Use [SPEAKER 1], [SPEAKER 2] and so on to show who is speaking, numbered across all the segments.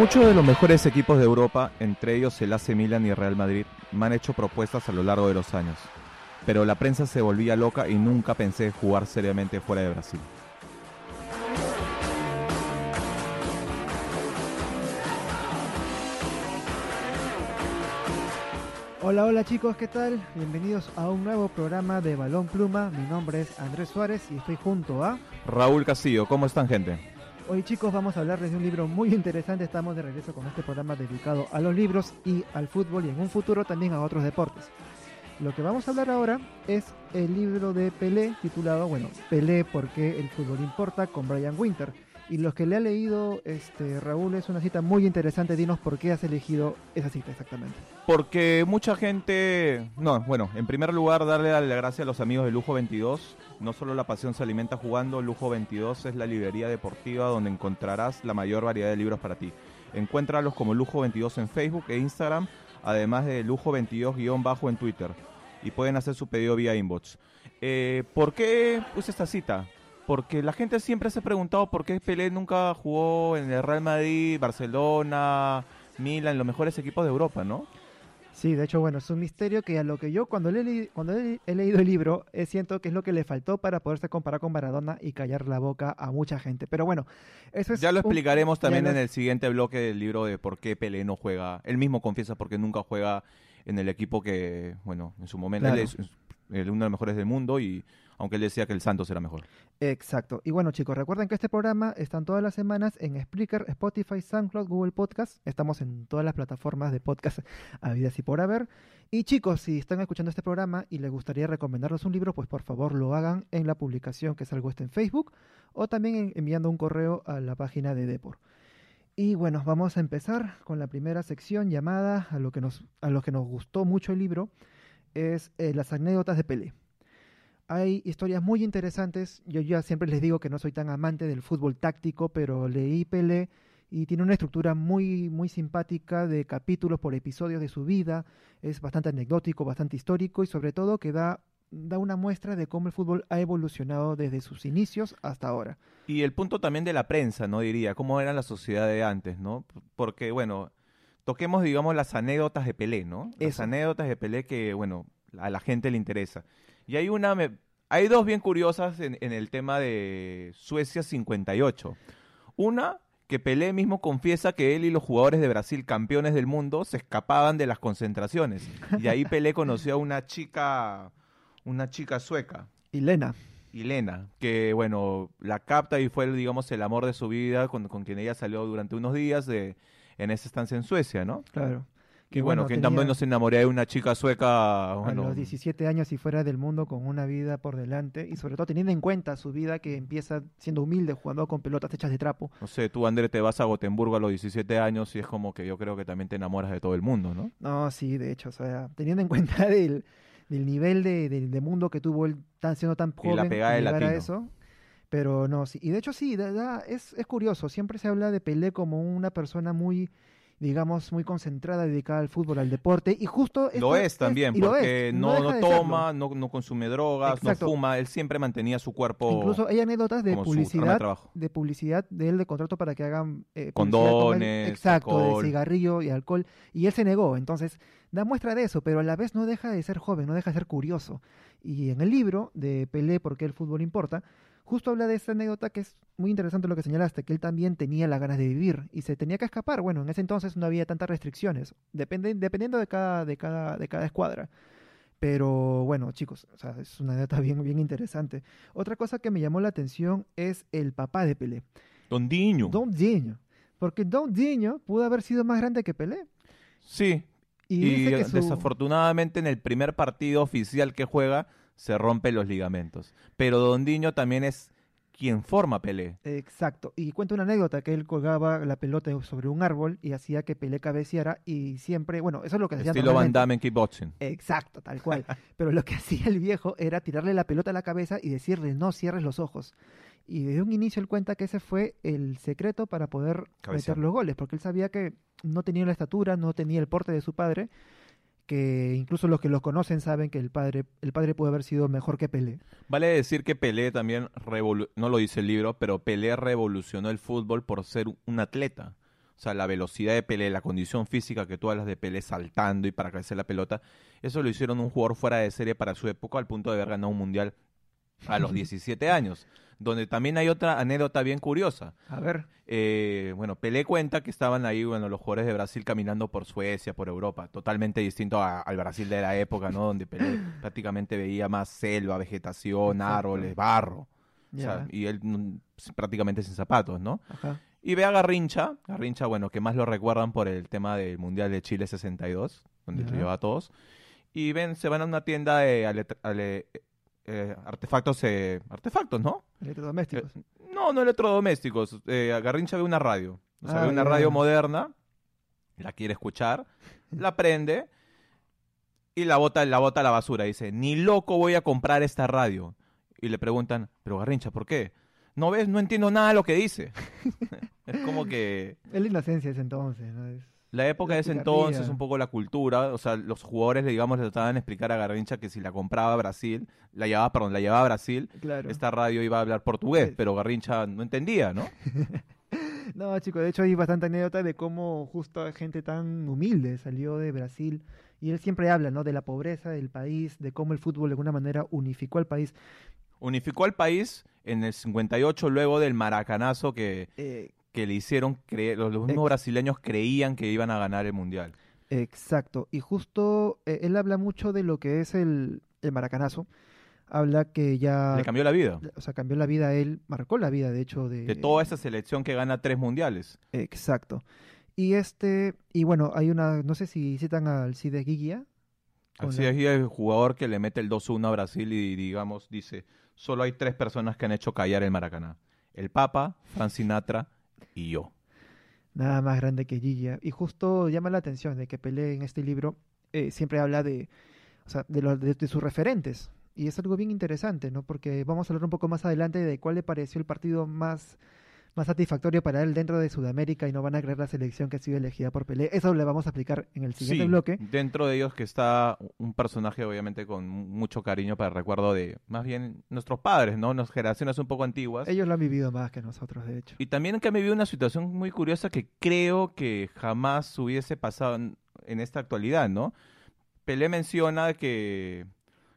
[SPEAKER 1] Muchos de los mejores equipos de Europa, entre ellos el AC Milan y Real Madrid, me han hecho propuestas a lo largo de los años. Pero la prensa se volvía loca y nunca pensé jugar seriamente fuera de Brasil.
[SPEAKER 2] Hola, hola chicos, ¿qué tal? Bienvenidos a un nuevo programa de Balón Pluma. Mi nombre es Andrés Suárez y estoy junto a...
[SPEAKER 1] Raúl Castillo, ¿cómo están gente?
[SPEAKER 2] Hoy chicos vamos a hablarles de un libro muy interesante. Estamos de regreso con este programa dedicado a los libros y al fútbol y en un futuro también a otros deportes. Lo que vamos a hablar ahora es el libro de Pelé titulado, bueno, Pelé porque el fútbol importa con Brian Winter. Y los que le ha leído este Raúl es una cita muy interesante. Dinos por qué has elegido esa cita exactamente.
[SPEAKER 1] Porque mucha gente, no, bueno, en primer lugar darle la gracia a los amigos de Lujo 22. No solo la pasión se alimenta jugando, Lujo 22 es la librería deportiva donde encontrarás la mayor variedad de libros para ti. Encuéntralos como Lujo 22 en Facebook e Instagram, además de Lujo 22-bajo en Twitter. Y pueden hacer su pedido vía inbox. Eh, ¿Por qué puse esta cita? Porque la gente siempre se ha preguntado por qué Pelé nunca jugó en el Real Madrid, Barcelona, Milan, los mejores equipos de Europa, ¿no?
[SPEAKER 2] Sí, de hecho, bueno, es un misterio que a lo que yo cuando, le, cuando he, leído el libro, eh, siento que es lo que le faltó para poderse comparar con Maradona y callar la boca a mucha gente. Pero bueno, eso es...
[SPEAKER 1] Ya lo explicaremos también en el siguiente bloque del libro de por qué Pelé no juega. Él mismo confiesa porque nunca juega en el equipo que, bueno, en su momento él es uno de los mejores del mundo y aunque él decía que el Santos era mejor.
[SPEAKER 2] Exacto. Y bueno, chicos, recuerden que este programa están todas las semanas en Spreaker, Spotify, SoundCloud, Google Podcast. Estamos en todas las plataformas de podcast habidas y por haber. Y chicos, si están escuchando este programa y les gustaría recomendarles un libro, pues por favor lo hagan en la publicación que salgo este en Facebook o también enviando un correo a la página de Depor. Y bueno, vamos a empezar con la primera sección llamada a lo que nos, a lo que nos gustó mucho el libro, es eh, las anécdotas de Pelé. Hay historias muy interesantes. Yo ya siempre les digo que no soy tan amante del fútbol táctico, pero leí Pelé y tiene una estructura muy, muy simpática de capítulos por episodios de su vida. Es bastante anecdótico, bastante histórico y sobre todo que da, da una muestra de cómo el fútbol ha evolucionado desde sus inicios hasta ahora.
[SPEAKER 1] Y el punto también de la prensa, ¿no? Diría, cómo era la sociedad de antes, ¿no? Porque, bueno, toquemos, digamos, las anécdotas de Pelé, ¿no? Las anécdotas de Pelé que, bueno, a la gente le interesa. Y hay una, hay dos bien curiosas en, el tema de Suecia 58. Una, que Pelé mismo confiesa que él y los jugadores de Brasil, campeones del mundo, se escapaban de las concentraciones. Y ahí Pelé conoció a una chica, una chica sueca.
[SPEAKER 2] Elena.
[SPEAKER 1] Elena, que bueno, la capta y fue, digamos, el amor de su vida con, con quien ella salió durante unos días de, en esa estancia en Suecia, ¿no?
[SPEAKER 2] Claro.
[SPEAKER 1] Que bueno, que también no se enamoré de una chica sueca.
[SPEAKER 2] A los 17 años y fuera del mundo con una vida por delante y sobre todo teniendo en cuenta su vida que empieza siendo humilde jugando con pelotas hechas de trapo.
[SPEAKER 1] No sé, tú André te vas a Gotemburgo a los 17 años y es como que yo creo que también te enamoras de todo el mundo, ¿no?
[SPEAKER 2] No, sí, de hecho, o sea, teniendo en cuenta del, del nivel de, de, mundo que tuvo él tan, siendo tan joven.
[SPEAKER 1] Y la pegada de latino.
[SPEAKER 2] eso. Pero no, sí. Y de hecho sí, es, es curioso. Siempre se habla de Pelé como una persona muy digamos, muy concentrada, dedicada al fútbol, al deporte, y justo...
[SPEAKER 1] Lo es también, porque no, no, toma, no, no, consume drogas, no fuma, él siempre mantenía su cuerpo...
[SPEAKER 2] Incluso hay anécdotas de publicidad, de publicidad de él de contrato para que hagan...
[SPEAKER 1] Eh, Condones,
[SPEAKER 2] Exacto, de cigarrillo y alcohol, y él se negó, entonces da muestra de eso, pero a la vez no deja de ser joven, no deja de ser curioso. Y en el libro de Pelé, porque el fútbol importa, justo habla de esa anécdota que es muy interesante lo que señalaste, que él también tenía las ganas de vivir y se tenía que escapar. Bueno, en ese entonces no había tantas restricciones, depende, dependiendo de cada, de, cada, de cada escuadra. Pero bueno, chicos, o sea, es una anécdota bien, bien interesante. Otra cosa que me llamó la atención es el papá de Pelé.
[SPEAKER 1] Don Diño.
[SPEAKER 2] Don Diño. Porque Don Diño pudo haber sido más grande que Pelé.
[SPEAKER 1] Sí. Y, desafortunadamente en el primer partido oficial que juega se rompe los ligamentos. Pero Dondiño también es quien forma Pelé.
[SPEAKER 2] Exacto. Y cuenta una anécdota que él colgaba la pelota sobre un árbol y hacía que Pelé cabeceara y siempre, bueno, eso es lo que hacía.
[SPEAKER 1] Estilo Van Damme en kickboxing.
[SPEAKER 2] Exacto, tal cual. Pero lo que hacía el viejo era tirarle la pelota a la cabeza y decirle, no cierres los ojos. Y desde un inicio él cuenta que ese fue el secreto para poder meter los goles, porque él sabía que no tenía la estatura, no tenía el porte de su padre, que incluso los que los conocen saben que el padre, el padre puede haber sido mejor que Pelé.
[SPEAKER 1] Vale decir que Pelé también, no lo dice el libro, pero Pelé revolucionó el fútbol por ser un atleta. O sea, la velocidad de Pelé, la condición física que tú hablas de Pelé saltando y para crecer la pelota, eso lo hicieron un jugador fuera de serie para su época al punto de haber ganado un mundial a los 17 años, donde también hay otra anécdota bien curiosa.
[SPEAKER 2] A ver.
[SPEAKER 1] Eh, bueno, Pelé cuenta que estaban ahí, bueno, los jugadores de Brasil caminando por Suecia, por Europa, totalmente distinto a- al Brasil de la época, ¿no? Donde Pelé prácticamente veía más selva, vegetación,
[SPEAKER 2] Exacto.
[SPEAKER 1] árboles, barro. O sea, y él mm, prácticamente sin zapatos, ¿no?
[SPEAKER 2] Ajá.
[SPEAKER 1] Y ve a Garrincha, Garrincha, bueno, que más lo recuerdan por el tema del Mundial de Chile 62, donde lo lleva a todos. Y ven, se van a una tienda de ale- ale- eh, artefactos, eh, artefactos, ¿no?
[SPEAKER 2] Electrodomésticos.
[SPEAKER 1] No, no electrodomésticos. Eh, Garrincha ve una radio. O sea,
[SPEAKER 2] Ah,
[SPEAKER 1] ve una radio moderna, la quiere escuchar, la prende y la bota, la bota a la basura. Dice, ni loco voy a comprar esta radio. Y le preguntan, pero Garrincha, ¿por qué? ¿No ves? No entiendo nada de lo que dice. es como que
[SPEAKER 2] Es la inocencia ese entonces, ¿no? Es-
[SPEAKER 1] la época
[SPEAKER 2] La
[SPEAKER 1] de ese entonces, un poco la cultura, o sea, los jugadores, digamos, le trataban de explicar a Garrincha que si la compraba a Brasil, la llevaba, perdón, la llevaba a Brasil,
[SPEAKER 2] Claro.
[SPEAKER 1] esta radio iba a hablar portugués,
[SPEAKER 2] Sí.
[SPEAKER 1] pero Garrincha no entendía, ¿no?
[SPEAKER 2] No, chicos, de hecho hay bastante anécdota de cómo justo gente tan humilde salió de Brasil y él siempre habla, ¿no? De la pobreza del país, de cómo el fútbol de alguna manera unificó al país.
[SPEAKER 1] Unificó al país en el 58 luego del maracanazo que,
[SPEAKER 2] Eh,
[SPEAKER 1] que le hicieron creer, los, los mismos
[SPEAKER 2] Ex-
[SPEAKER 1] brasileños creían que iban a ganar el mundial.
[SPEAKER 2] exacto. Y justo eh, él habla mucho de lo que es el, el maracanazo. Habla que ya,
[SPEAKER 1] Le cambió la vida.
[SPEAKER 2] o sea, cambió la vida a él, marcó la vida, de hecho, de,
[SPEAKER 1] De toda esa selección que gana tres mundiales.
[SPEAKER 2] Exacto. Y este, y bueno, hay una, no sé si citan al Cide Guigua. con
[SPEAKER 1] Así
[SPEAKER 2] la-
[SPEAKER 1] es el jugador que le mete el 2-1 a Brasil y digamos dice, solo hay tres personas que han hecho callar el Maracaná. El Papa, Frank Sinatra y yo.
[SPEAKER 2] Nada más grande que Guigua. Y justo llama la atención de que Pelé en este libro eh, siempre habla de, o sea, de, de- de sus referentes. Y es algo bien interesante, ¿no? Porque vamos a hablar un poco más adelante de cuál le pareció el partido más, más satisfactorio para él dentro de Sudamérica y no van a creer la selección que ha sido elegida por Pelé. Eso le vamos a explicar en el siguiente
[SPEAKER 1] Sí,
[SPEAKER 2] bloque.
[SPEAKER 1] dentro de ellos que está un personaje obviamente con mucho cariño para el recuerdo de más bien nuestros padres, ¿no? Nuestras generaciones un poco antiguas.
[SPEAKER 2] Ellos lo han vivido más que nosotros, de hecho.
[SPEAKER 1] Y también que han vivido una situación muy curiosa que creo que jamás hubiese pasado en, en esta actualidad, ¿no? Pelé menciona que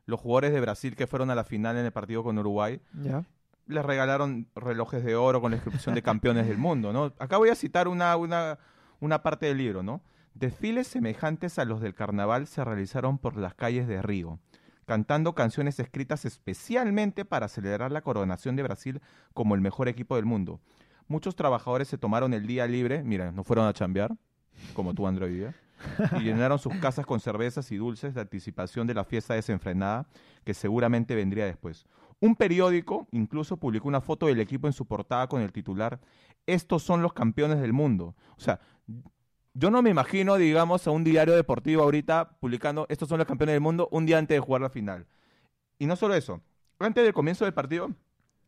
[SPEAKER 1] los jugadores de Brasil que fueron a la final en el partido con Uruguay
[SPEAKER 2] ¿Ya?
[SPEAKER 1] Les regalaron relojes de oro con la inscripción de campeones del mundo, ¿no? Acá voy a citar una, una, una parte del libro, ¿no? Desfiles semejantes a los del carnaval se realizaron por las calles de Río, cantando canciones escritas especialmente para celebrar la coronación de Brasil como el mejor equipo del mundo. Muchos trabajadores se tomaron el día libre, mira, no fueron a chambear, como tú, día, y llenaron sus casas con cervezas y dulces de anticipación de la fiesta desenfrenada que seguramente vendría después. Un periódico incluso publicó una foto del equipo en su portada con el titular Estos son los campeones del mundo. O sea, yo no me imagino, digamos, a un diario deportivo ahorita publicando Estos son los campeones del mundo un día antes de jugar la final. Y no solo eso, antes del comienzo del partido,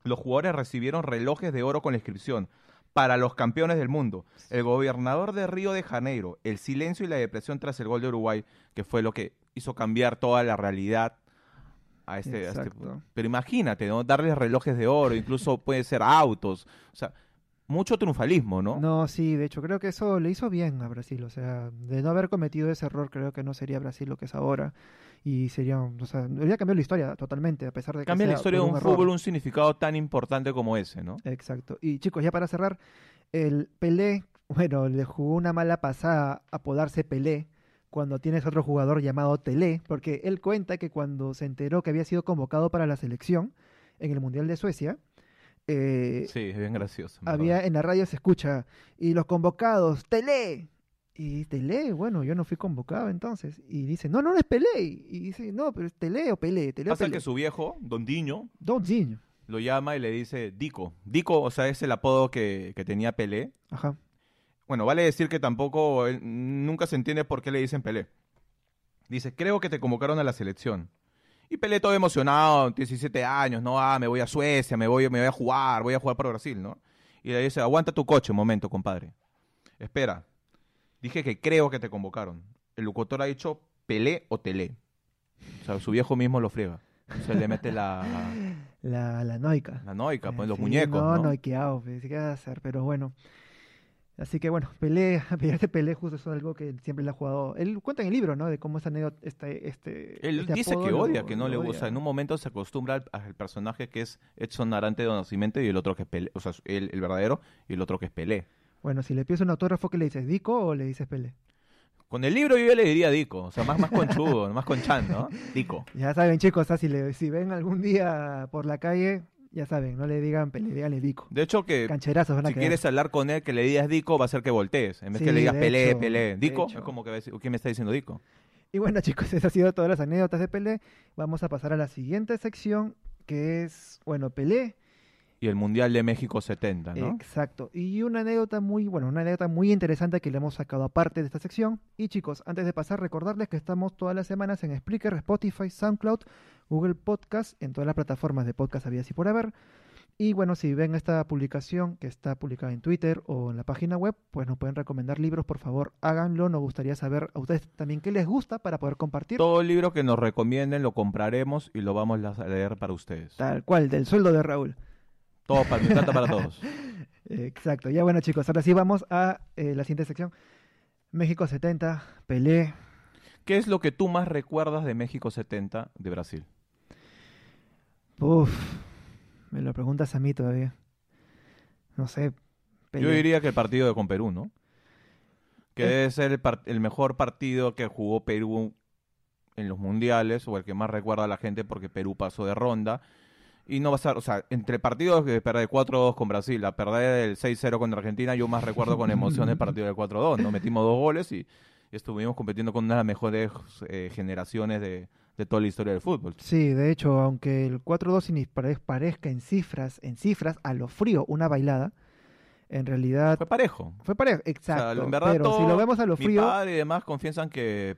[SPEAKER 1] los jugadores recibieron relojes de oro con la inscripción para los campeones del mundo. El gobernador de Río de Janeiro, el silencio y la depresión tras el gol de Uruguay, que fue lo que hizo cambiar toda la realidad a este, a este-. Pero imagínate, ¿no? Darles relojes de oro, incluso puede ser autos. O sea, mucho triunfalismo, ¿no?
[SPEAKER 2] No, sí, de hecho creo que eso le hizo bien a Brasil, o sea, de no haber cometido ese error creo que no sería Brasil lo que es ahora y sería, o sea, habría cambiado la historia totalmente a pesar de que
[SPEAKER 1] Cambia la historia de un
[SPEAKER 2] error.
[SPEAKER 1] fútbol un significado tan importante como ese, ¿no?
[SPEAKER 2] Exacto. Y chicos, ya para cerrar, el Pelé, bueno, le jugó una mala pasada apodarse Pelé cuando tienes otro jugador llamado Telé, porque él cuenta que cuando se enteró que había sido convocado para la selección en el Mundial de Suecia, eh,
[SPEAKER 1] Sí, es bien gracioso. verdad.
[SPEAKER 2] había en la radio se escucha y los convocados Telé y Telé bueno yo no fui convocado entonces y dice no no no es Pelé y dice no pero es Telé o Pelé Telé o
[SPEAKER 1] Pasa
[SPEAKER 2] Pelé
[SPEAKER 1] que su viejo, Don Diño,
[SPEAKER 2] Don Zinho.
[SPEAKER 1] lo llama y le dice Dico. Dico, o sea, es el apodo que, que tenía Pelé.
[SPEAKER 2] ajá
[SPEAKER 1] Bueno, vale decir que tampoco, él- nunca se entiende por qué le dicen Pelé. Dice, creo que te convocaron a la selección. Y Pelé todo emocionado, 17 años, no, ah, me voy a Suecia, me voy, me voy a jugar, voy a jugar para Brasil, ¿no? Y le dice, aguanta tu coche un momento, compadre. Espera, dije que creo que te convocaron. El locutor ha dicho Pelé o Telé. O sea, su viejo mismo lo friega. Se le mete la,
[SPEAKER 2] la la noica
[SPEAKER 1] la noica, pues los
[SPEAKER 2] Sí,
[SPEAKER 1] muñecos,
[SPEAKER 2] no
[SPEAKER 1] ¿no?
[SPEAKER 2] noiqueado pues, ¿qué va a hacer pero bueno Así que bueno, Pelé, apellidarse Pelé justo es algo que siempre le ha jugado. Él cuenta en el libro, ¿no? De cómo esa anécdota, este, este,
[SPEAKER 1] Él
[SPEAKER 2] este
[SPEAKER 1] dice
[SPEAKER 2] apodo
[SPEAKER 1] que
[SPEAKER 2] lo-
[SPEAKER 1] odia, que no le gusta. En un momento se acostumbra al, al personaje que es Edson Arante de Nacimiento y el otro que es Pelé. O sea, el, el verdadero y el otro que es Pelé.
[SPEAKER 2] Bueno, si le pides un autógrafo, ¿qué le dices? ¿Dico o le dices Pelé?
[SPEAKER 1] Con el libro yo le diría Dico. O sea, más, más conchudo, más conchan, ¿no? Dico.
[SPEAKER 2] Ya saben, chicos, ah, si, le, si ven algún día por la calle, ya saben, no le digan Pelé, díganle Dico.
[SPEAKER 1] De hecho, que
[SPEAKER 2] Cancherazos van a
[SPEAKER 1] si
[SPEAKER 2] quedar.
[SPEAKER 1] quieres hablar con él, que le digas Dico, va a ser que voltees. En vez
[SPEAKER 2] Sí,
[SPEAKER 1] que le digas Pelé,
[SPEAKER 2] hecho,
[SPEAKER 1] Pelé. Dico, es como que va a decir, ¿quién me está diciendo Dico?
[SPEAKER 2] Y bueno, chicos, esas han sido todas las anécdotas de Pelé. Vamos a pasar a la siguiente sección, que es, bueno, Pelé.
[SPEAKER 1] Y el Mundial de México 70, ¿no?
[SPEAKER 2] Exacto. Y una anécdota muy, bueno, una anécdota muy interesante que le hemos sacado aparte de esta sección. Y chicos, antes de pasar, recordarles que estamos todas las semanas en Spreaker, Spotify, SoundCloud, Google Podcast, en todas las plataformas de podcast habidas y por haber. Y bueno, si ven esta publicación que está publicada en Twitter o en la página web, pues nos pueden recomendar libros, por favor, háganlo. Nos gustaría saber a ustedes también qué les gusta para poder compartir.
[SPEAKER 1] Todo libro que nos recomienden lo compraremos y lo vamos a leer para ustedes.
[SPEAKER 2] Tal cual, del sueldo de Raúl.
[SPEAKER 1] Todo para mi plata para todos.
[SPEAKER 2] Exacto. Ya bueno, chicos, ahora sí vamos a eh, la siguiente sección. México 70, Pelé.
[SPEAKER 1] ¿Qué es lo que tú más recuerdas de México 70 de Brasil?
[SPEAKER 2] Uf, me lo preguntas a mí todavía. No sé. Pelé.
[SPEAKER 1] Yo diría que el partido de con Perú, ¿no? Que
[SPEAKER 2] Eh.
[SPEAKER 1] debe ser el, par- el mejor partido que jugó Perú en los mundiales, o el que más recuerda a la gente porque Perú pasó de ronda. Y no va a ser, o sea, entre partidos que perder 4-2 con Brasil, a perder el 6-0 contra Argentina, yo más recuerdo con emoción el partido del 4-2, ¿no? Metimos dos goles y, estuvimos compitiendo con una de las mejores eh, generaciones de, de toda la historia del fútbol.
[SPEAKER 2] Sí, de hecho, aunque el 4-2 sin pare- parezca en cifras, en cifras, a lo frío, una bailada, en realidad
[SPEAKER 1] Fue parejo.
[SPEAKER 2] fue parejo,
[SPEAKER 1] O sea,
[SPEAKER 2] exacto.
[SPEAKER 1] en verdad
[SPEAKER 2] pero si
[SPEAKER 1] todo-
[SPEAKER 2] lo vemos a lo
[SPEAKER 1] Mi
[SPEAKER 2] frío,
[SPEAKER 1] padre y demás confiesan que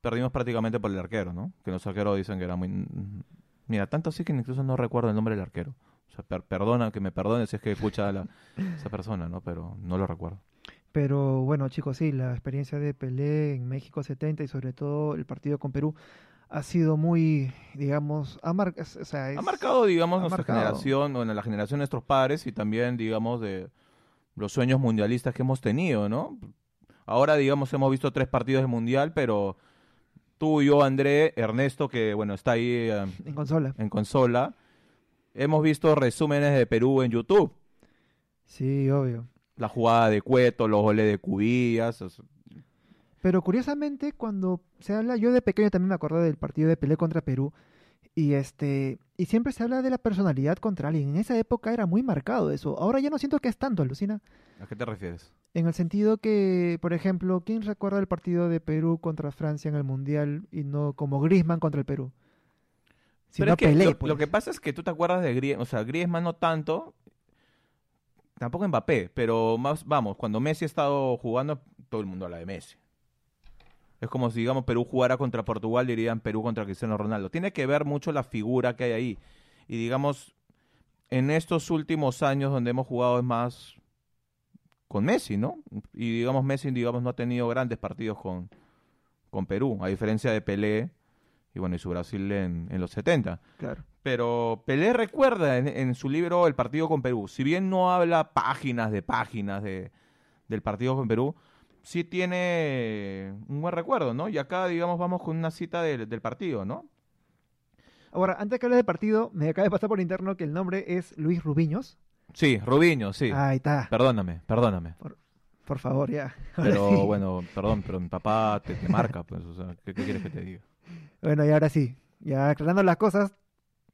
[SPEAKER 1] perdimos prácticamente por el arquero, ¿no? Que los arqueros dicen que era muy... Mira, tanto así que incluso no recuerdo el nombre del arquero. O sea, per- perdona, que me perdone si es que escucha a la, esa persona, ¿no? Pero no lo recuerdo.
[SPEAKER 2] Pero bueno, chicos, sí, la experiencia de Pelé en México 70 y sobre todo el partido con Perú ha sido muy, digamos, ha, mar- o sea, es-
[SPEAKER 1] Ha marcado, digamos,
[SPEAKER 2] ha
[SPEAKER 1] nuestra
[SPEAKER 2] marcado.
[SPEAKER 1] generación, bueno, la generación de nuestros padres y también, digamos, de los sueños mundialistas que hemos tenido, ¿no? Ahora, digamos, hemos visto tres partidos del mundial, pero tú, yo, André, Ernesto, que, bueno, está ahí... eh,
[SPEAKER 2] en consola.
[SPEAKER 1] en consola, hemos visto resúmenes de Perú en YouTube.
[SPEAKER 2] Sí, obvio.
[SPEAKER 1] La jugada de Cueto, los goles de Cubillas. o sea,
[SPEAKER 2] Pero curiosamente, cuando se habla, yo de pequeño también me acuerdo del partido de Pelé contra Perú. Y este, y siempre se habla de la personalidad contra alguien. En esa época era muy marcado eso. Ahora ya no siento que es tanto, alucina.
[SPEAKER 1] ¿A qué te refieres?
[SPEAKER 2] En el sentido que, por ejemplo, ¿quién recuerda el partido de Perú contra Francia en el Mundial y no como Griezmann contra el Perú? Si
[SPEAKER 1] Pero
[SPEAKER 2] no
[SPEAKER 1] es que
[SPEAKER 2] Pelé,
[SPEAKER 1] lo,
[SPEAKER 2] pues.
[SPEAKER 1] lo que pasa es que tú te acuerdas de Griezmann, o sea, Griezmann no tanto, tampoco Mbappé, pero más, vamos, cuando Messi ha estado jugando, todo el mundo habla de Messi. Es como si, digamos, Perú jugara contra Portugal, dirían Perú contra Cristiano Ronaldo. Tiene que ver mucho la figura que hay ahí. Y digamos, en estos últimos años donde hemos jugado es más con Messi, ¿no? Y digamos, Messi, digamos, no ha tenido grandes partidos con, con Perú, a diferencia de Pelé y bueno, y su Brasil en, en los 70.
[SPEAKER 2] Claro.
[SPEAKER 1] Pero Pelé recuerda en, en su libro El partido con Perú. Si bien no habla páginas de páginas de, del partido con Perú, sí tiene un buen recuerdo, ¿no? Y acá, digamos, vamos con una cita del, del partido, ¿no?
[SPEAKER 2] Ahora, antes que hable del partido, me acaba de pasar por interno que el nombre es Luis Rubiños.
[SPEAKER 1] Sí, Rubiño, sí.
[SPEAKER 2] Ahí está.
[SPEAKER 1] Perdóname, perdóname.
[SPEAKER 2] Por favor, ya. Ahora
[SPEAKER 1] Pero
[SPEAKER 2] sí.
[SPEAKER 1] bueno, perdón, pero mi papá te, te marca, pues, o sea, ¿qué, qué quieres que te diga?
[SPEAKER 2] Bueno, y ahora sí. Ya aclarando las cosas,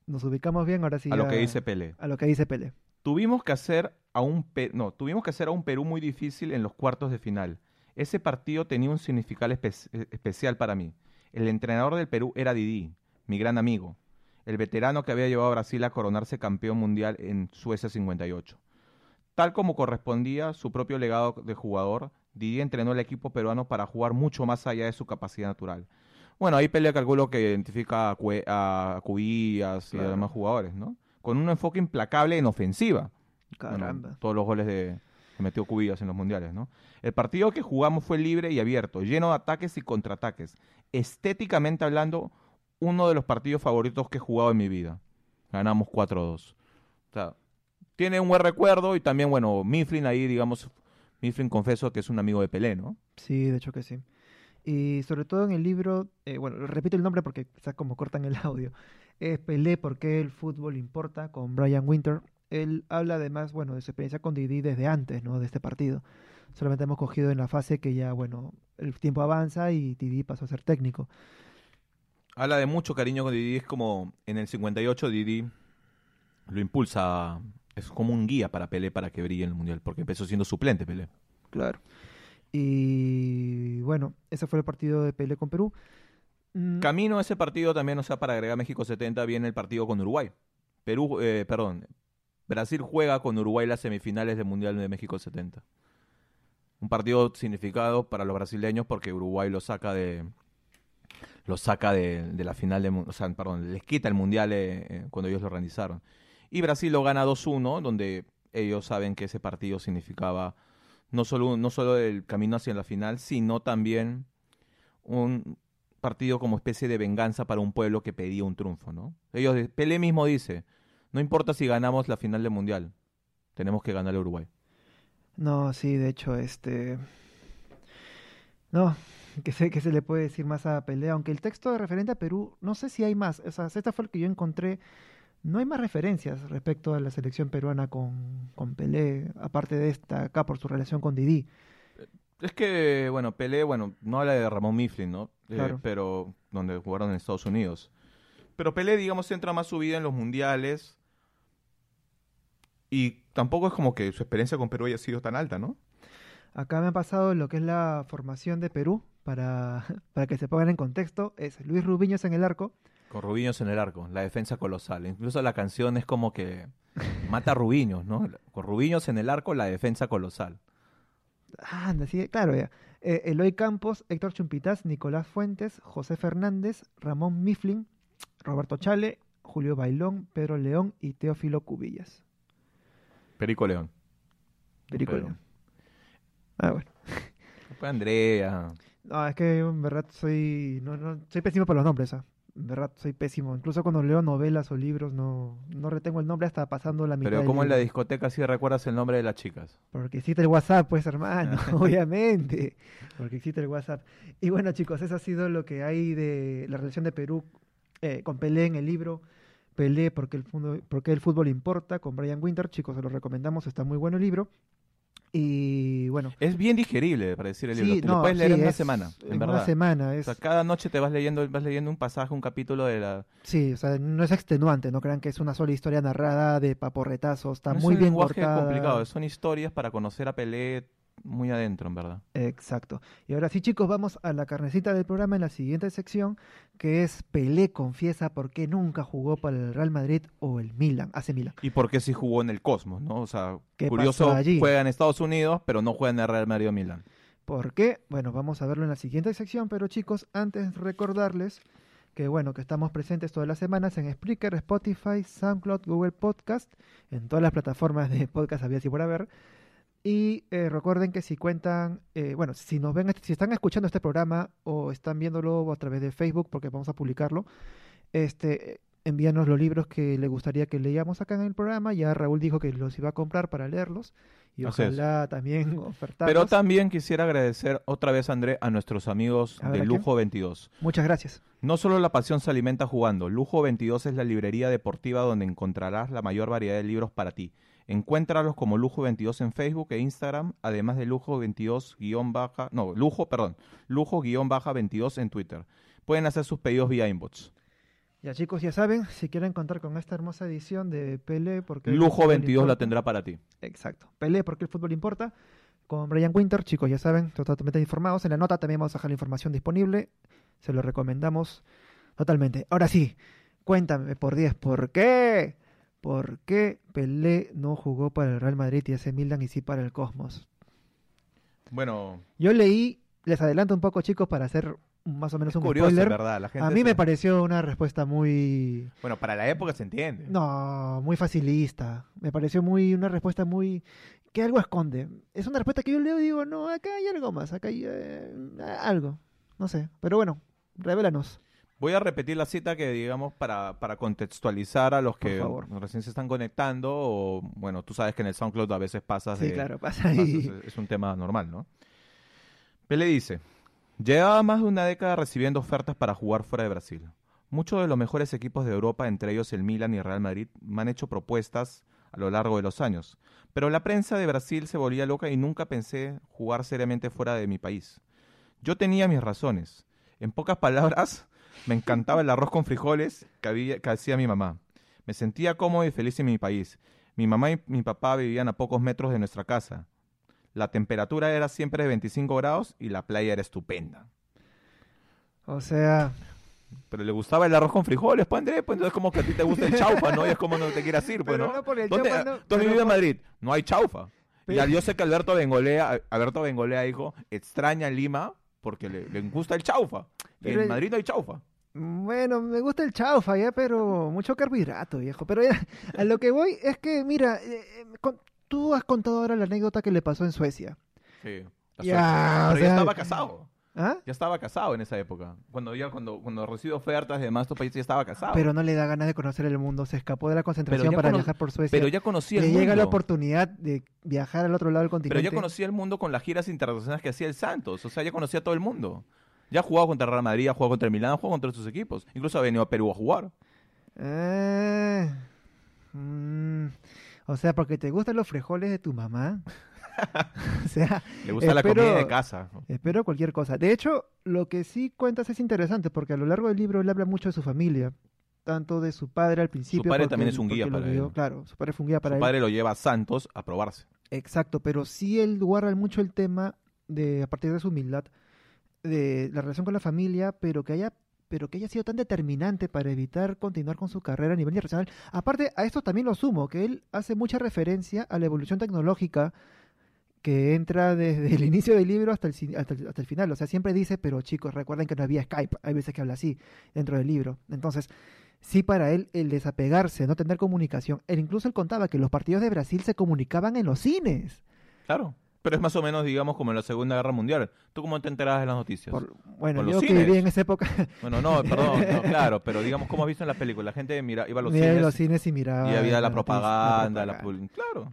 [SPEAKER 2] nos ubicamos bien. Ahora sí.
[SPEAKER 1] A lo
[SPEAKER 2] ya-
[SPEAKER 1] que dice Pelé.
[SPEAKER 2] A lo que dice Pelé.
[SPEAKER 1] Tuvimos que hacer a un Pe- no, tuvimos que hacer a un Perú muy difícil en los cuartos de final. Ese partido tenía un significado espe- eh, especial para mí. El entrenador del Perú era Didi, mi gran amigo, el veterano que había llevado a Brasil a coronarse campeón mundial en Suecia 58. Tal como correspondía su propio legado de jugador, Didi entrenó el equipo peruano para jugar mucho más allá de su capacidad natural. Bueno, ahí pelea calculo que identifica a, Cue- a Cubillas y a demás jugadores, ¿no? Con un enfoque implacable en ofensiva. Bueno,
[SPEAKER 2] Caramba.
[SPEAKER 1] todos los goles de, que metió Cubillas en los mundiales, ¿no? El partido que jugamos fue libre y abierto, lleno de ataques y contraataques. Estéticamente hablando, uno de los partidos favoritos que he jugado en mi vida. Ganamos 4-2. O sea, tiene un buen recuerdo y también, bueno, Mifflin ahí, digamos, Mifflin confeso que es un amigo de Pelé, ¿no?
[SPEAKER 2] Sí, de hecho que sí. Y sobre todo en el libro, eh, bueno, repito el nombre porque quizás como cortan el audio, es Pelé, ¿por qué el fútbol importa? con Brian Winter. Él habla además, bueno, de su experiencia con Didi desde antes, ¿no? De este partido. Solamente hemos cogido en la fase que ya, bueno, el tiempo avanza y Didi pasó a ser técnico.
[SPEAKER 1] Habla de mucho cariño con Didi, es como en el 58 Didi lo impulsa, es como un guía para Pelé para que brille en el Mundial, porque empezó siendo suplente Pelé.
[SPEAKER 2] Claro. Y bueno, ese fue el partido de Pelé con Perú.
[SPEAKER 1] Mm. Camino a ese partido también, o sea, para agregar México 70, viene el partido con Uruguay. Perú, eh, perdón, Brasil juega con Uruguay las semifinales del Mundial de México 70. Un partido significado para los brasileños porque Uruguay lo saca de lo saca de, la final de o sea, perdón, les quita el Mundial eh, eh, cuando ellos lo organizaron. Y Brasil lo gana 2-1, donde ellos saben que ese partido significaba no solo, no solo el camino hacia la final, sino también un partido como especie de venganza para un pueblo que pedía un triunfo, ¿no? Ellos, Pelé mismo dice, no importa si ganamos la final del Mundial, tenemos que ganar a Uruguay.
[SPEAKER 2] No, sí, de hecho, este... No, que sé que se le puede decir más a Pelé, aunque el texto de referente a Perú, no sé si hay más, o sea, este fue el que yo encontré no hay más referencias respecto a la selección peruana con, con Pelé, aparte de esta acá por su relación con Didi.
[SPEAKER 1] Es que, bueno, Pelé, bueno, no habla de Ramón Mifflin, ¿no? Eh, pero donde jugaron en Estados Unidos. Pero Pelé, digamos, centra más su vida en los mundiales. Y tampoco es como que su experiencia con Perú haya sido tan alta, ¿no?
[SPEAKER 2] Acá me ha pasado lo que es la formación de Perú, para, para que se pongan en contexto. Es Luis Rubiños en el arco,
[SPEAKER 1] con Rubiños en el arco, la defensa colosal. Incluso la canción es como que mata a Rubiños, ¿no? Con Rubiños en el arco, la defensa colosal.
[SPEAKER 2] Ah, sí, claro, ya. Eh, Eloy Campos, Héctor Chumpitaz, Nicolás Fuentes, José Fernández, Ramón Mifflin, Roberto Chale, Julio Bailón, Pedro León y Teófilo Cubillas.
[SPEAKER 1] Perico León.
[SPEAKER 2] Perico León. Ah, bueno.
[SPEAKER 1] Fue Andrea.
[SPEAKER 2] No, es que en verdad soy. No, no, soy pésimo por los nombres, ¿ah? verdad soy pésimo. Incluso cuando leo novelas o libros no, no retengo el nombre hasta pasando la mitad.
[SPEAKER 1] Pero ¿cómo en la discoteca si recuerdas el nombre de las chicas?
[SPEAKER 2] Porque existe el WhatsApp, pues hermano, obviamente. Porque existe el WhatsApp. Y bueno chicos, eso ha sido lo que hay de la relación de Perú eh, con Pelé en el libro. Pelé, porque el, fútbol, porque el fútbol importa, con Brian Winter. Chicos, se lo recomendamos, está muy bueno el libro. Y bueno.
[SPEAKER 1] Es bien digerible para decir el libro. lo puedes leer en una semana, en, verdad.
[SPEAKER 2] Una semana.
[SPEAKER 1] O sea, cada noche te vas leyendo, vas leyendo un pasaje, un capítulo de la.
[SPEAKER 2] Sí, o sea, no es extenuante, no crean que es una sola historia narrada de paporretazos, está muy bien cortada.
[SPEAKER 1] Es complicado, son historias para conocer a Pelé muy adentro, en verdad.
[SPEAKER 2] Exacto. Y ahora sí, chicos, vamos a la carnecita del programa en la siguiente sección, que es Pelé confiesa por qué nunca jugó para el Real Madrid o el Milan, hace Milan.
[SPEAKER 1] Y por qué sí jugó en el Cosmos, ¿no? O sea, curioso, juega en Estados Unidos, pero no juega en el Real Madrid o Milan.
[SPEAKER 2] ¿Por qué? Bueno, vamos a verlo en la siguiente sección, pero chicos, antes recordarles que bueno, que estamos presentes todas las semanas en Spreaker, Spotify, SoundCloud, Google Podcast, en todas las plataformas de podcast había y por haber. Y eh, recuerden que si cuentan, eh, bueno, si nos ven, si están escuchando este programa o están viéndolo a través de Facebook, porque vamos a publicarlo, este, envíanos los libros que le gustaría que leíamos acá en el programa. Ya Raúl dijo que los iba a comprar para leerlos y ojalá también ofertarlos.
[SPEAKER 1] Pero también quisiera agradecer otra vez, André, a nuestros amigos de Lujo 22.
[SPEAKER 2] Muchas gracias.
[SPEAKER 1] No solo la pasión se alimenta jugando, Lujo 22 es la librería deportiva donde encontrarás la mayor variedad de libros para ti. Encuéntralos como Lujo22 en Facebook e Instagram, además de Lujo22 baja, no, Lujo, perdón, Lujo 22 en Twitter. Pueden hacer sus pedidos vía inbox.
[SPEAKER 2] Ya chicos, ya saben, si quieren contar con esta hermosa edición de Pele, porque...
[SPEAKER 1] Lujo 22 la tendrá para ti.
[SPEAKER 2] Exacto. Pele, porque el fútbol importa. Con Brian Winter, chicos, ya saben, totalmente informados. En la nota también vamos a dejar la información disponible. Se lo recomendamos totalmente. Ahora sí, cuéntame por 10, ¿por qué? ¿Por qué Pelé no jugó para el Real Madrid y ese Milan y sí para el Cosmos?
[SPEAKER 1] Bueno.
[SPEAKER 2] Yo leí, les adelanto un poco chicos para hacer más o menos un curioso, spoiler.
[SPEAKER 1] ¿verdad?
[SPEAKER 2] a mí me pareció una respuesta muy...
[SPEAKER 1] Bueno, para la época se entiende.
[SPEAKER 2] No, muy facilista. Me pareció muy una respuesta muy... que algo esconde. Es una respuesta que yo leo y digo, no, acá hay algo más, acá hay eh, algo. No sé, pero bueno, revélanos.
[SPEAKER 1] Voy a repetir la cita que digamos para, para contextualizar a los que recién se están conectando o bueno, tú sabes que en el SoundCloud a veces pasas
[SPEAKER 2] Sí,
[SPEAKER 1] de,
[SPEAKER 2] claro, pasa
[SPEAKER 1] pasas-
[SPEAKER 2] ahí.
[SPEAKER 1] es un tema normal, ¿no? Pele dice, llevaba más de una década recibiendo ofertas para jugar fuera de Brasil. Muchos de los mejores equipos de Europa, entre ellos el Milan y el Real Madrid, me han hecho propuestas a lo largo de los años. Pero la prensa de Brasil se volvía loca y nunca pensé jugar seriamente fuera de mi país. Yo tenía mis razones. En pocas palabras, me encantaba el arroz con frijoles que, había- que hacía mi mamá. Me sentía cómodo y feliz en mi país. Mi mamá y mi papá vivían a pocos metros de nuestra casa. La temperatura era siempre de 25 grados y la playa era estupenda.
[SPEAKER 2] O sea,
[SPEAKER 1] Pero le gustaba el arroz con frijoles, pues Andrés, pues entonces como que a ti te gusta el chaufa, ¿no? Y es como no te quieras ir, pues, ¿no?
[SPEAKER 2] no por el
[SPEAKER 1] ¿Dónde-
[SPEAKER 2] chaufa, no,
[SPEAKER 1] ¿Tú has
[SPEAKER 2] pero
[SPEAKER 1] vivido en Madrid? No hay chaufa. Y yo sé que Alberto Bengolea, Alberto Bengolea dijo, extraña Lima porque le, le gusta el chaufa.
[SPEAKER 2] Pero
[SPEAKER 1] en
[SPEAKER 2] el-
[SPEAKER 1] Madrid no hay chaufa.
[SPEAKER 2] Bueno, me gusta el chaufa ya, pero mucho carbohidrato, viejo. Pero ya, a lo que voy es que, mira, eh, eh, con- tú has contado ahora la anécdota que le pasó en Suecia.
[SPEAKER 1] Sí.
[SPEAKER 2] Ya, o
[SPEAKER 1] Pero ya estaba casado.
[SPEAKER 2] ¿Ah?
[SPEAKER 1] Ya estaba casado en esa época. Cuando ya cuando, cuando recibió ofertas de demás países ya estaba casado.
[SPEAKER 2] Pero no le da ganas de conocer el mundo. Se escapó de la concentración para viajar por Suecia.
[SPEAKER 1] Pero ya conocía el
[SPEAKER 2] le
[SPEAKER 1] mundo.
[SPEAKER 2] llega la oportunidad de viajar al otro lado del
[SPEAKER 1] Pero
[SPEAKER 2] continente.
[SPEAKER 1] ya conocía el mundo con las giras internacionales que hacía el Santos. O sea, ya conocía a todo el mundo. Ya ha jugado contra Real Madrid, ha jugado contra el Milán, ha jugado contra sus equipos. Incluso ha venido a Perú a jugar.
[SPEAKER 2] Eh, mm, o sea, porque te gustan los frijoles de tu mamá. o sea,
[SPEAKER 1] Le gusta la comida de casa.
[SPEAKER 2] espero cualquier cosa. De hecho, lo que sí cuentas es interesante porque a lo largo del libro él habla mucho de su familia. Tanto de su padre al principio.
[SPEAKER 1] padre
[SPEAKER 2] porque
[SPEAKER 1] también es un guía para él.
[SPEAKER 2] Claro, su padre fue un guía para
[SPEAKER 1] Su
[SPEAKER 2] él.
[SPEAKER 1] padre lo lleva a Santos a probarse.
[SPEAKER 2] Exacto, pero sí él guarda mucho el tema de, a partir de su humildad, de la relación con la familia, pero que haya, pero que haya sido tan determinante para evitar continuar con su carrera a nivel internacional. Aparte, a esto también lo sumo, que él hace mucha referencia a la evolución tecnológica que entra desde el inicio del libro hasta el, hasta el, hasta el final. O sea, siempre dice, pero chicos, recuerden que no había Skype. Hay veces que habla así dentro del libro. Entonces, sí para él el desapegarse, no tener comunicación. Él incluso él contaba que los partidos de Brasil se comunicaban en los cines.
[SPEAKER 1] Claro. Pero es más o menos, digamos, como en la Segunda Guerra Mundial. ¿Tú cómo te enterabas de las noticias?
[SPEAKER 2] Por- bueno, yo que viví en esa época,
[SPEAKER 1] Bueno, no, perdón, no, claro, pero digamos, como has visto en las películas, la gente mira, iba a los
[SPEAKER 2] miraba
[SPEAKER 1] cines
[SPEAKER 2] los cines y miraba.
[SPEAKER 1] y había la
[SPEAKER 2] noticia-
[SPEAKER 1] propaganda, la,
[SPEAKER 2] propaganda.
[SPEAKER 1] Claro.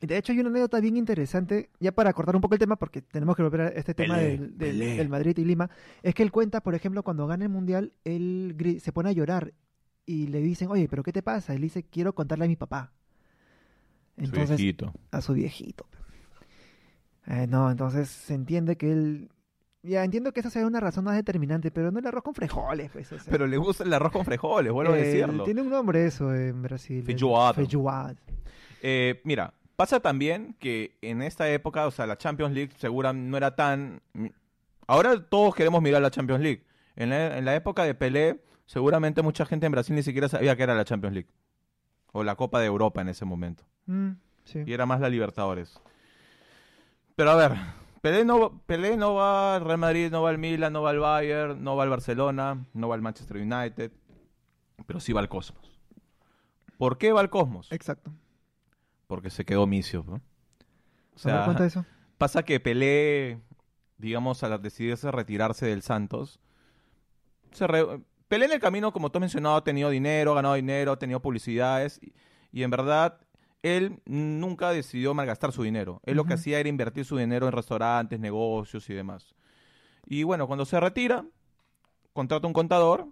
[SPEAKER 2] Y De hecho, hay una anécdota bien interesante, ya para cortar un poco el tema, porque tenemos que volver a este tema
[SPEAKER 1] Pelé,
[SPEAKER 2] del, del-
[SPEAKER 1] Pelé.
[SPEAKER 2] del Madrid y Lima, es que él cuenta, por ejemplo, cuando gana el Mundial, él se pone a llorar y le dicen, oye, ¿pero qué te pasa? Él dice, quiero contarle a mi papá.
[SPEAKER 1] Su
[SPEAKER 2] Entonces,
[SPEAKER 1] viejito.
[SPEAKER 2] a su viejito. Eh, no, entonces se entiende que él... Ya entiendo que esa sea una razón más determinante, pero no el arroz con frijoles, pues. o sea.
[SPEAKER 1] Pero le gusta el arroz con frijoles, vuelvo a
[SPEAKER 2] Eh,
[SPEAKER 1] decirlo.
[SPEAKER 2] Tiene un nombre eso en Brasil.
[SPEAKER 1] Feijoada.
[SPEAKER 2] feijoada.
[SPEAKER 1] Eh, mira, pasa también que en esta época, o sea, la Champions League segura no era tan... Ahora todos queremos mirar la Champions League. En la, en la época de Pelé, seguramente mucha gente en Brasil ni siquiera sabía que era la Champions League. O la Copa de Europa en ese momento.
[SPEAKER 2] Mm, sí.
[SPEAKER 1] Y era más la Libertadores. Pero a ver, Pelé no, Pelé no va al Real Madrid, no va al Milan, no va al Bayern, no va al Barcelona, no va al Manchester United, pero sí va al Cosmos. ¿Por qué va al Cosmos?
[SPEAKER 2] Exacto.
[SPEAKER 1] Porque se quedó misio, ¿no? O
[SPEAKER 2] ¿Se
[SPEAKER 1] sea,
[SPEAKER 2] cuenta de eso?
[SPEAKER 1] pasa que Pelé, digamos, al decidirse retirarse del Santos, se re- Pelé en el camino, como tú has mencionado, ha tenido dinero, ha ganado dinero, ha tenido publicidades, y, y en verdad él nunca decidió malgastar su dinero. Él lo que hacía era invertir su dinero en restaurantes, negocios y demás. Y bueno, cuando se retira, contrata un contador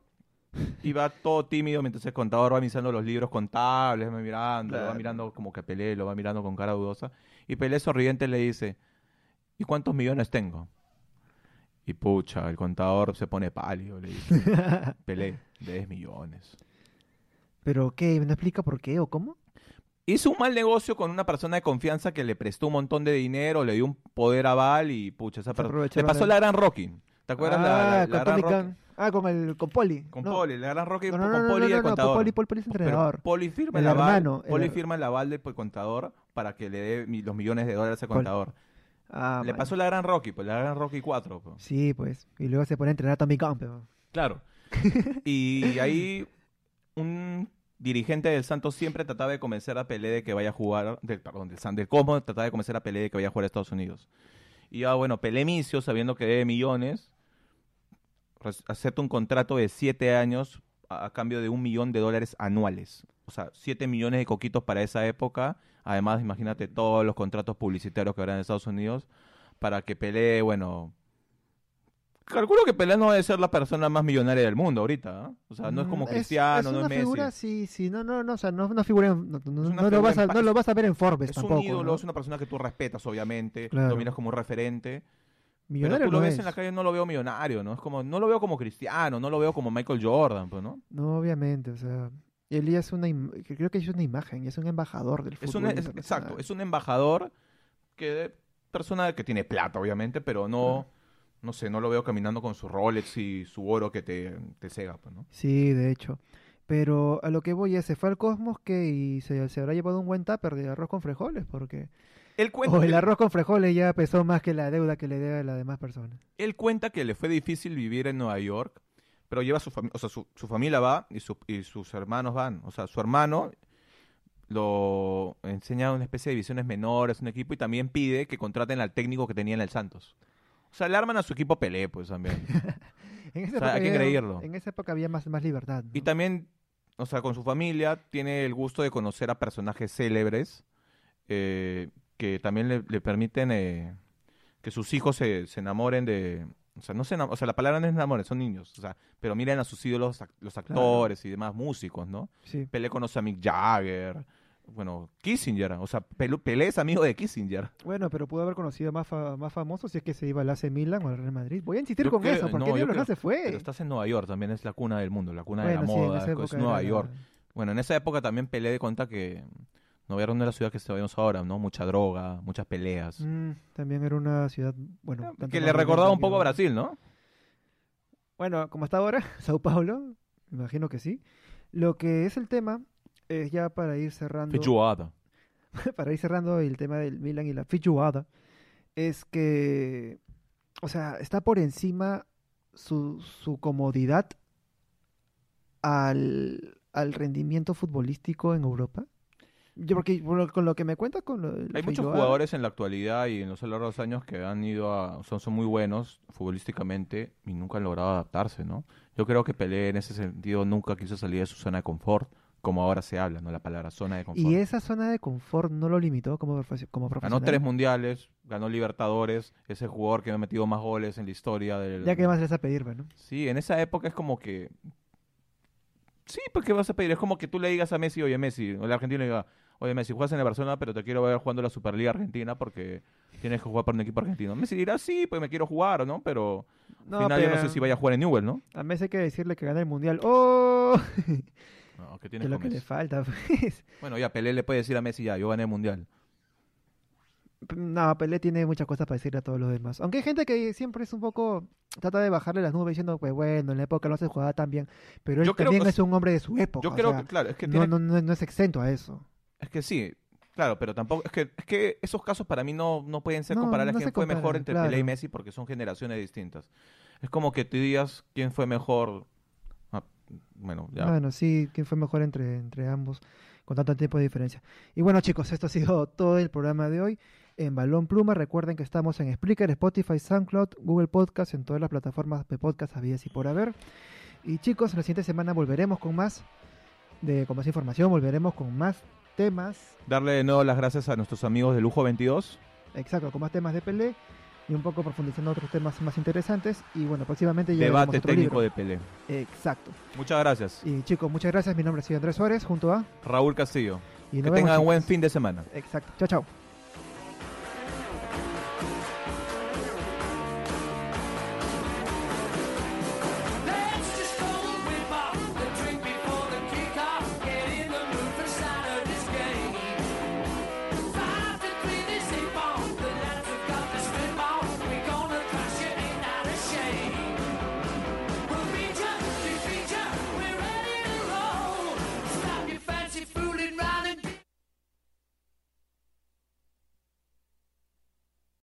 [SPEAKER 1] y va todo tímido mientras el contador va mirando los libros contables, va mirando, lo va
[SPEAKER 2] Claro.
[SPEAKER 1] mirando como que a Pelé, lo va mirando con cara dudosa. Y Pelé sonriente le dice, ¿y cuántos millones tengo? Y pucha, el contador se pone pálido, le dice, Pelé, 10 millones.
[SPEAKER 2] ¿Pero qué? ¿No explica por qué o cómo?
[SPEAKER 1] Hizo un mal negocio con una persona de confianza que le prestó un montón de dinero, le dio un poder aval y pucha, esa persona... Le pasó la gran Rocky. ¿Te acuerdas la, la-
[SPEAKER 2] ah,
[SPEAKER 1] la gran Rocky?
[SPEAKER 2] Khan. Ah, con el con Poli.
[SPEAKER 1] Con
[SPEAKER 2] No.
[SPEAKER 1] Poli, la gran Rocky
[SPEAKER 2] No,
[SPEAKER 1] con
[SPEAKER 2] no,
[SPEAKER 1] Poli y el contador.
[SPEAKER 2] Poli, Poli, Poli es
[SPEAKER 1] Pero
[SPEAKER 2] entrenador.
[SPEAKER 1] Poli firma
[SPEAKER 2] El
[SPEAKER 1] el, aval,
[SPEAKER 2] hermano, el
[SPEAKER 1] Poli
[SPEAKER 2] her-
[SPEAKER 1] firma el aval del pues, contador para que le dé los millones de dólares al
[SPEAKER 2] Poli.
[SPEAKER 1] contador.
[SPEAKER 2] Ah,
[SPEAKER 1] le
[SPEAKER 2] man.
[SPEAKER 1] pasó la gran Rocky, pues la gran Rocky 4. pues.
[SPEAKER 2] Sí, pues. Y luego se pone a entrenar a Tommy Gunn, pero...
[SPEAKER 1] Claro. y ahí un dirigente del Santos siempre trataba de convencer a Pelé de que vaya a jugar, del, perdón, del San del Como trataba de convencer a Pelé de que vaya a jugar a Estados Unidos. Y ya bueno, Pelé Micio, sabiendo que debe millones, acepta un contrato de siete años a, a cambio de un millón de dólares anuales. O sea, siete millones de coquitos para esa época. Además, imagínate todos los contratos publicitarios que habrá en Estados Unidos para que Pelé, bueno... Calculo que Pelé no debe ser la persona más millonaria del mundo ahorita, ¿ah? O sea, no es como
[SPEAKER 2] Mm,
[SPEAKER 1] Cristiano,
[SPEAKER 2] es
[SPEAKER 1] no es
[SPEAKER 2] una
[SPEAKER 1] Messi.
[SPEAKER 2] figura, sí, sí, no, no, no, o sea, no, no figura, en- no, no- no lo vas a, no lo vas a ver en Forbes
[SPEAKER 1] Es
[SPEAKER 2] tampoco,
[SPEAKER 1] un ídolo,
[SPEAKER 2] ¿no?
[SPEAKER 1] es una persona que tú respetas, obviamente,
[SPEAKER 2] Claro.
[SPEAKER 1] lo miras como un referente. Pero
[SPEAKER 2] Millonario
[SPEAKER 1] tú lo
[SPEAKER 2] no
[SPEAKER 1] ves
[SPEAKER 2] es.
[SPEAKER 1] en la calle, no lo veo millonario, ¿no? Es como, no lo veo como Cristiano, no lo veo como Michael Jordan, pues, ¿no?
[SPEAKER 2] No, obviamente, o sea, él ya es una, creo que es una imagen, es un embajador del
[SPEAKER 1] Es
[SPEAKER 2] fútbol
[SPEAKER 1] un, es- exacto, es un embajador que persona que tiene plata, obviamente, pero no, no sé, no lo veo caminando con su Rolex y su oro que te, te cega, pues, ¿no?
[SPEAKER 2] Sí, de hecho. Pero a lo que voy es, se fue al Cosmos que y se, se habrá llevado un buen tupper de arroz con frijoles, porque...
[SPEAKER 1] Él cuenta,
[SPEAKER 2] O el arroz con frijoles ya pesó más que la deuda que le debe a las demás personas.
[SPEAKER 1] él cuenta que le fue difícil vivir en Nueva York, pero lleva su familia, o sea, su, su familia va y, su- y sus hermanos van. O sea, su hermano lo enseña una especie de divisiones menores, un equipo, y también pide que contraten al técnico que tenía en el Santos. O sea, le arman a su equipo Pelé, pues también.
[SPEAKER 2] En esa
[SPEAKER 1] O sea, hay que
[SPEAKER 2] había-
[SPEAKER 1] creerlo.
[SPEAKER 2] En esa época había más, más libertad. ¿no?
[SPEAKER 1] Y también, o sea, con su familia tiene el gusto de conocer a personajes célebres eh, que también le, le permiten eh, que sus hijos se, se enamoren de... O sea, no se o sea, la palabra no es enamoren, son niños. O sea, pero miren a sus ídolos, los actores y demás músicos, ¿no?
[SPEAKER 2] Sí.
[SPEAKER 1] Pelé conoce a Mick Jagger, bueno, Kissinger. O sea, Pelé, es amigo de Kissinger.
[SPEAKER 2] Bueno, pero pudo haber conocido más, fa- más famosos si es que se iba al AC Milan o al Real Madrid. Voy a insistir
[SPEAKER 1] Yo
[SPEAKER 2] con
[SPEAKER 1] creo-
[SPEAKER 2] eso, porque
[SPEAKER 1] no,
[SPEAKER 2] diablos no
[SPEAKER 1] creo-
[SPEAKER 2] se fue.
[SPEAKER 1] Pero estás en Nueva York, también es la cuna del mundo, la cuna de la
[SPEAKER 2] Bueno, sí,
[SPEAKER 1] moda, es Nueva
[SPEAKER 2] la-
[SPEAKER 1] York. Bueno, en esa época también Pelé de cuenta que York no era la ciudad que sabemos ahora, ¿no? Mucha droga, muchas peleas.
[SPEAKER 2] Mm, también era una ciudad, bueno... tanto
[SPEAKER 1] que le recordaba un poco a Brasil, ¿no?
[SPEAKER 2] Bueno, como está ahora, Sao Paulo, me imagino que sí. Lo que es el tema, es ya para ir cerrando...
[SPEAKER 1] Feijoada.
[SPEAKER 2] para ir cerrando el tema del Milan y la fichuada, es que, o sea, está por encima su, su comodidad al, al rendimiento futbolístico en Europa. Yo, porque con lo que me cuentas, con lo
[SPEAKER 1] Hay muchos jugadores en la actualidad y en los largos años que han ido a... Son, son muy buenos futbolísticamente y nunca han logrado adaptarse, ¿no? Yo creo que Pelé en ese sentido nunca quiso salir de su zona de confort, como ahora se habla, ¿no? La palabra zona de confort.
[SPEAKER 2] Y esa zona de confort no lo limitó como, profe- como
[SPEAKER 1] Ganó
[SPEAKER 2] profesional.
[SPEAKER 1] tres mundiales, ganó Libertadores, ese jugador que ha metido más goles en la historia del...
[SPEAKER 2] Ya que más les a pedir, bueno.
[SPEAKER 1] Sí, en esa época es como que... Sí, porque vas a pedir? Es como que tú le digas a Messi, oye Messi, o el argentino le diga, oye Messi, juegas en el Barcelona, pero te quiero ver jugando la Superliga Argentina porque tienes que jugar para un equipo argentino. Messi dirá, sí, pues me quiero jugar, ¿no? Pero
[SPEAKER 2] No,
[SPEAKER 1] al final yo no sé si vaya a jugar en Newell, ¿no?
[SPEAKER 2] A Messi hay que decirle que gana el mundial. ¡Oh!
[SPEAKER 1] No, ¿qué
[SPEAKER 2] que
[SPEAKER 1] tienes
[SPEAKER 2] es lo que le
[SPEAKER 1] Messi?
[SPEAKER 2] falta, pues.
[SPEAKER 1] Bueno, ya Pelé le puede decir a Messi, ya, yo gané el Mundial.
[SPEAKER 2] No, Pelé tiene muchas cosas para decirle a todos los demás. Aunque hay gente que siempre es un poco. Trata de bajarle las nubes diciendo, pues bueno, en la época no se jugaba tan bien. Pero él
[SPEAKER 1] Yo
[SPEAKER 2] también es un hombre de su época.
[SPEAKER 1] Yo
[SPEAKER 2] o
[SPEAKER 1] creo
[SPEAKER 2] sea,
[SPEAKER 1] que, claro, es que
[SPEAKER 2] no,
[SPEAKER 1] tiene-
[SPEAKER 2] no, no, no es exento a eso.
[SPEAKER 1] Es que sí, claro, pero tampoco, es que, es que esos casos para mí no, no pueden ser
[SPEAKER 2] No,
[SPEAKER 1] comparables.
[SPEAKER 2] no
[SPEAKER 1] ¿Quién fue mejor entre Pelé y
[SPEAKER 2] claro.
[SPEAKER 1] Messi? Porque son generaciones distintas. Es como que tú digas quién fue mejor. Ah, bueno, ya.
[SPEAKER 2] Bueno, sí, quién fue mejor entre, entre ambos, con tanto tiempo de diferencia. Y bueno, chicos, esto ha sido todo el programa de hoy. En Balón Pluma, recuerden que estamos en Spreaker, Spotify, SoundCloud, Google Podcast, en todas las plataformas de podcast habidas y por haber. Y chicos, la siguiente semana volveremos con más de con más información, volveremos con más temas,
[SPEAKER 1] Darle de nuevo las gracias a nuestros amigos de Lujo 22.
[SPEAKER 2] exacto, con más temas de Pelé y un poco profundizando otros temas más interesantes. Y bueno, próximamente ya
[SPEAKER 1] Debate
[SPEAKER 2] otro
[SPEAKER 1] técnico
[SPEAKER 2] libro.
[SPEAKER 1] de Pelé.
[SPEAKER 2] Exacto.
[SPEAKER 1] Muchas gracias.
[SPEAKER 2] Y chicos, muchas gracias. Mi nombre sido Andrés Suárez, junto a.
[SPEAKER 1] Raúl Castillo.
[SPEAKER 2] Y
[SPEAKER 1] Que tengan buen
[SPEAKER 2] chicos.
[SPEAKER 1] fin de semana.
[SPEAKER 2] Exacto. Chao, chao.